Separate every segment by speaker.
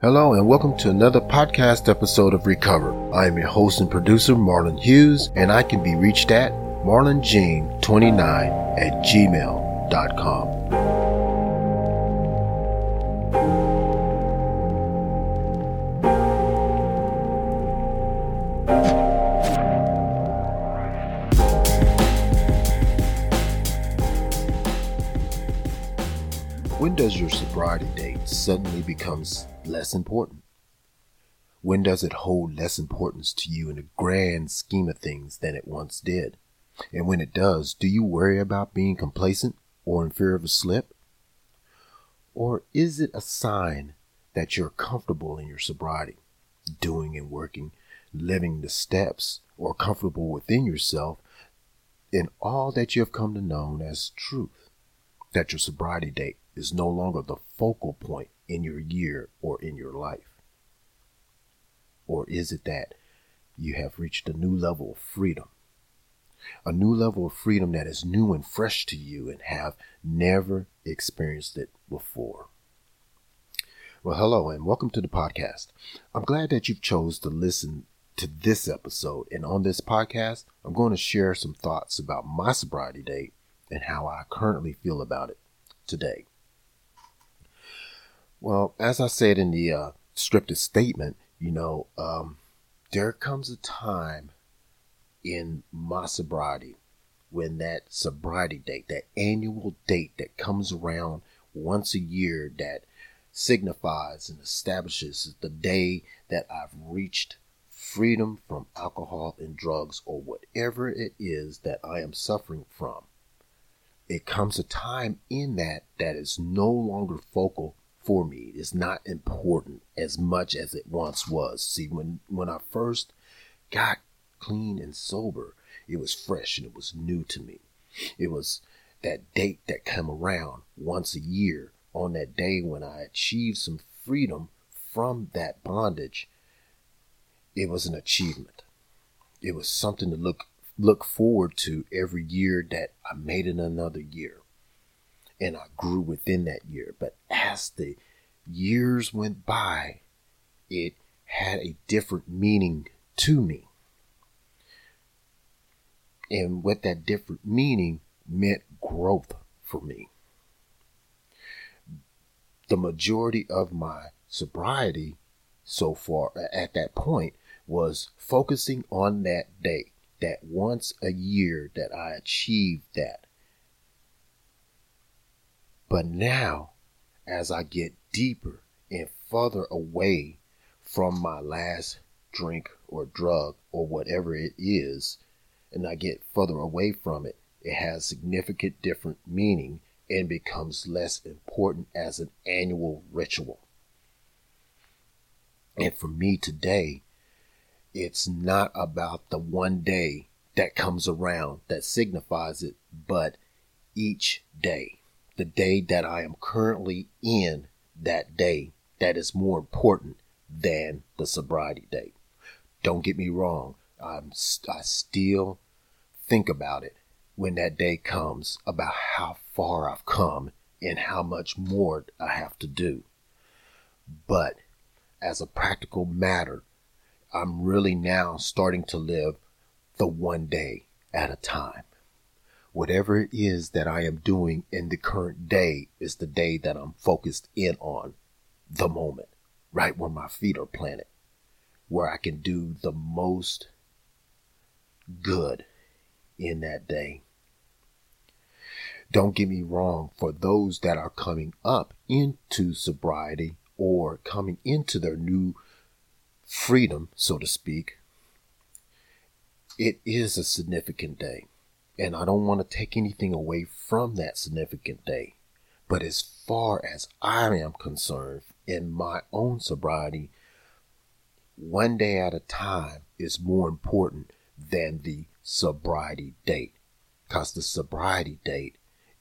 Speaker 1: Hello and welcome to another podcast episode of Recover. I am your host and producer, Marlon Hughes, and I can be reached at marlonjean29 at gmail.com. does your sobriety date suddenly becomes less important? When does it hold less importance to you in the grand scheme of things than it once did? And when it does, do you worry about being complacent or in fear of a slip? Or is it a sign that you're comfortable in your sobriety, doing and working, living the steps, or comfortable within yourself in all that you have come to know as truth? That your sobriety date is no longer the focal point in your year or in your life? Or is it that you have reached a new level of freedom? A new level of freedom that is new and fresh to you and have never experienced it before. Well, hello and welcome to the podcast. I'm glad that you've chose to listen to this episode. And on this podcast, I'm going to share some thoughts about my sobriety date and how I currently feel about it today. Well, as I said in the uh, scripted statement, you know, um, there comes a time in my sobriety when that sobriety date, that annual date that comes around once a year that signifies and establishes the day that I've reached freedom from alcohol and drugs or whatever it is that I am suffering from. It comes a time in that that is no longer focal for me is not important as much as it once was. See, when, when I first got clean and sober, it was fresh and it was new to me. It was that date that come around once a year on that day when I achieved some freedom from that bondage. It was an achievement. It was something to look look forward to every year that I made it another year and I grew within that year. But as the years went by, it had a different meaning to me. And what that different meaning meant growth for me. The majority of my sobriety so far at that point was focusing on that day, that once a year that I achieved that. But now, as I get deeper and further away from my last drink or drug or whatever it is, and I get further away from it, it has significant different meaning and becomes less important as an annual ritual. And for me today, it's not about the one day that comes around that signifies it, but each day the day that I am currently in that day that is more important than the sobriety date. Don't get me wrong. I'm, I still think about it when that day comes about how far I've come and how much more I have to do. But as a practical matter, I'm really now starting to live the one day at a time whatever it is that I am doing in the current day is the day that I'm focused in on the moment, right where my feet are planted, where I can do the most good in that day. Don't get me wrong, for those that are coming up into sobriety or coming into their new freedom, so to speak, it is a significant day. And I don't want to take anything away from that significant day. But as far as I am concerned, in my own sobriety, one day at a time is more important than the sobriety date. Because the sobriety date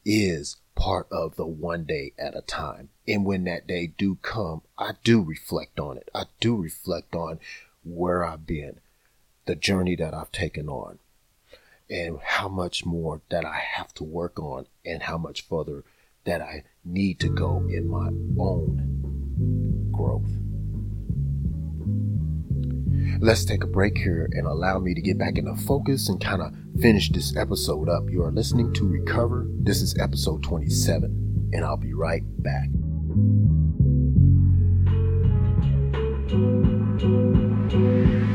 Speaker 1: is part of the one day at a time. And when that day do come, I do reflect on it. I do reflect on where I've been, the journey that I've taken on, and how much more that I have to work on and how much further that I need to go in my own growth. Let's take a break here and allow me to get back into focus and kind of finish this episode up. You are listening to Recover. This is episode 27, and I'll be right back.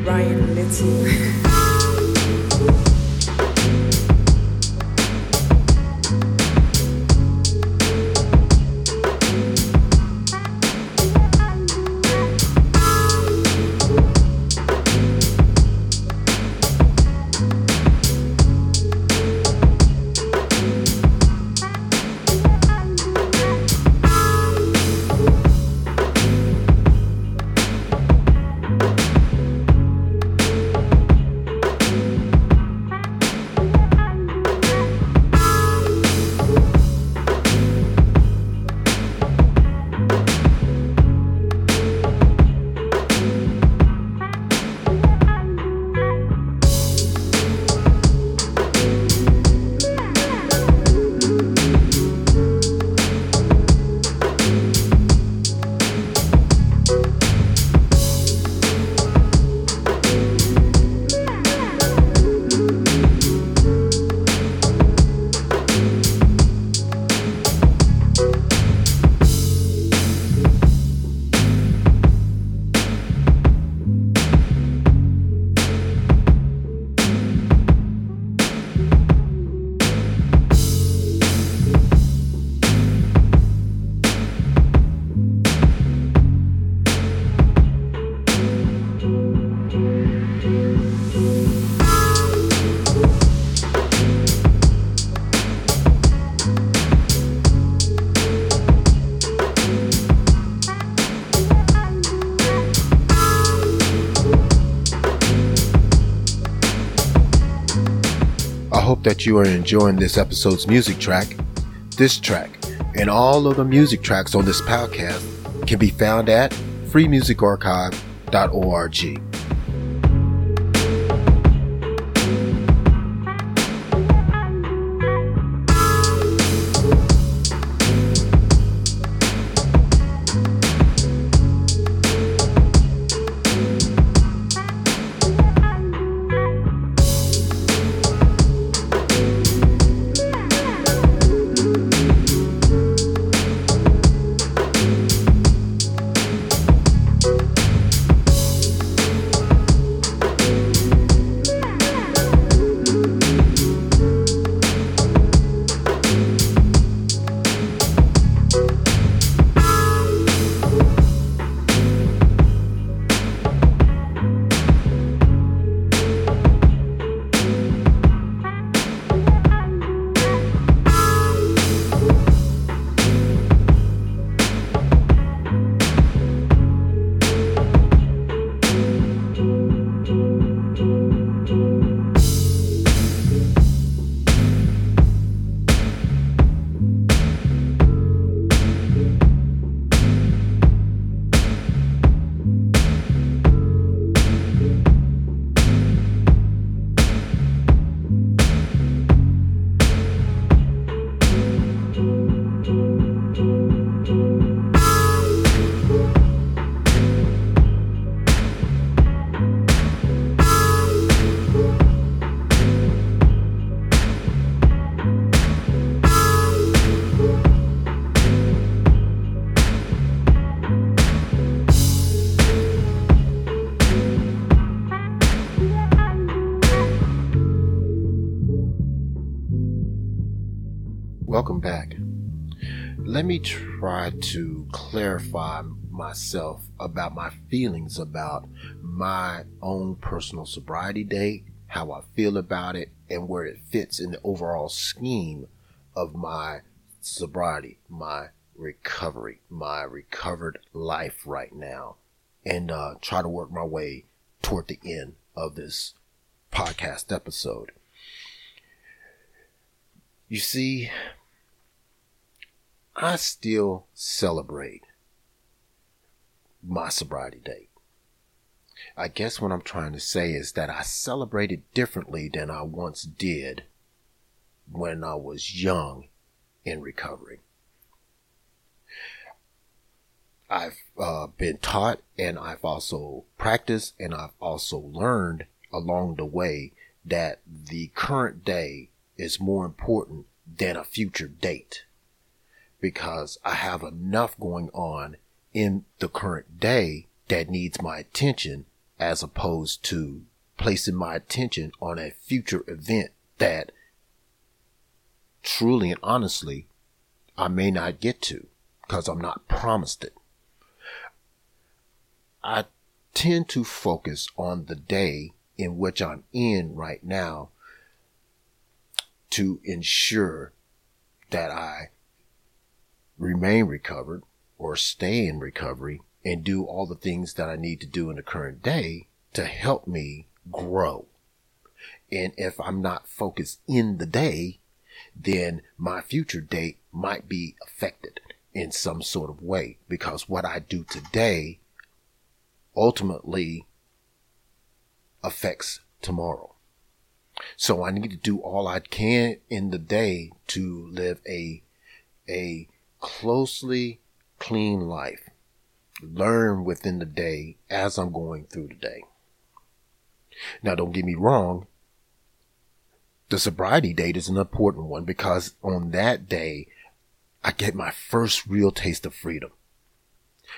Speaker 2: Ryan Little.
Speaker 1: that you are enjoying this episode's music track. This track and all of the music tracks on this podcast can be found at freemusicarchive.org. Welcome back. Let me try to clarify myself about my feelings about my own personal sobriety date, how I feel about it, and where it fits in the overall scheme of my sobriety, my recovery, my recovered life right now, and uh, try to work my way toward the end of this podcast episode. You see, I still celebrate my sobriety date. I guess what I'm trying to say is that I celebrate it differently than I once did when I was young in recovery. I've uh, been taught and I've also practiced and I've also learned along the way that the current day is more important than a future date because I have enough going on in the current day that needs my attention as opposed to placing my attention on a future event that truly and honestly I may not get to because I'm not promised it. I tend to focus on the day in which I'm in right now to ensure that I remain recovered or stay in recovery and do all the things that I need to do in the current day to help me grow. And if I'm not focused in the day, then my future date might be affected in some sort of way because what I do today ultimately affects tomorrow. So I need to do all I can in the day to live a, a closely clean life. Learn within the day as I'm going through the day. Now don't get me wrong. The sobriety date is an important one because on that day, I get my first real taste of freedom.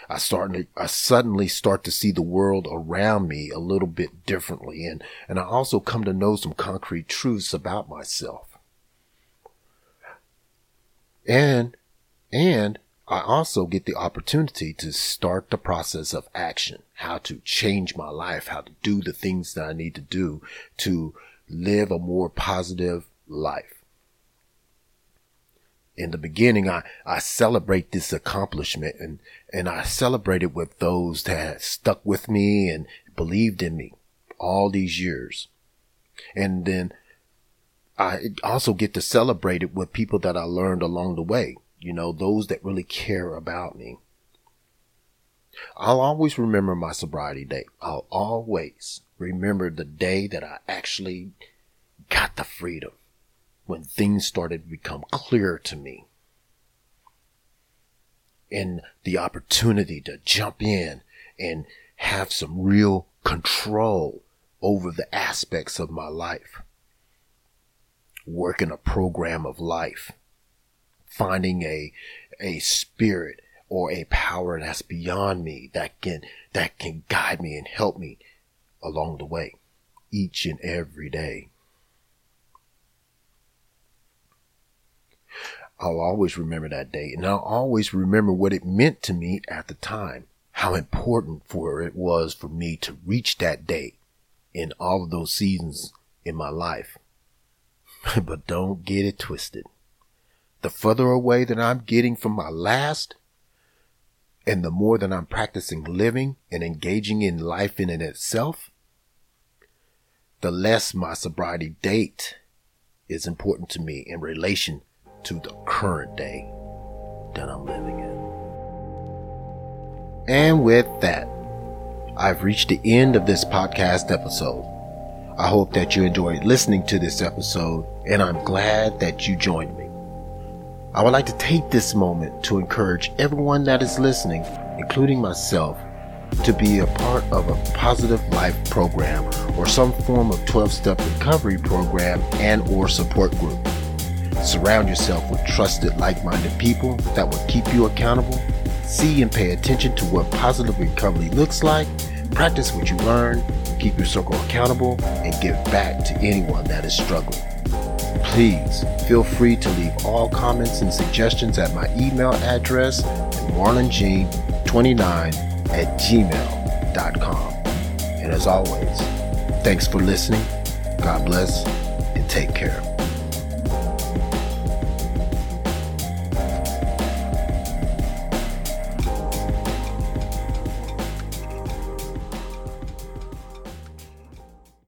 Speaker 1: I start I suddenly start to see the world around me a little bit differently and, and I also come to know some concrete truths about myself. And, and I also get the opportunity to start the process of action, how to change my life, how to do the things that I need to do to live a more positive life. In the beginning, I, I celebrate this accomplishment and, and I celebrate it with those that stuck with me and believed in me all these years. And then I also get to celebrate it with people that I learned along the way. You know, those that really care about me. I'll always remember my sobriety date. I'll always remember the day that I actually got the freedom when things started to become clear to me. And the opportunity to jump in and have some real control over the aspects of my life. Working a program of life. Finding a, a spirit or a power that's beyond me that can, that can guide me and help me along the way each and every day. I'll always remember that day and I'll always remember what it meant to me at the time, how important for it was for me to reach that day in all of those seasons in my life. but don't get it twisted. The further away that I'm getting from my last and the more that I'm practicing living and engaging in life in it itself, the less my sobriety date is important to me in relation to the current day that I'm living in. And with that, I've reached the end of this podcast episode. I hope that you enjoyed listening to this episode, and I'm glad that you joined me. I would like to take this moment to encourage everyone that is listening, including myself, to be a part of a positive life program or some form of 12-step recovery program and or support group. Surround yourself with trusted, like-minded people that will keep you accountable. See and pay attention to what positive recovery looks like. Practice what you learn. Keep your circle accountable and give back to anyone that is struggling. Please feel free to leave all comments and suggestions at my email address marlongene29 at gmail.com. And as always, thanks for listening. God bless.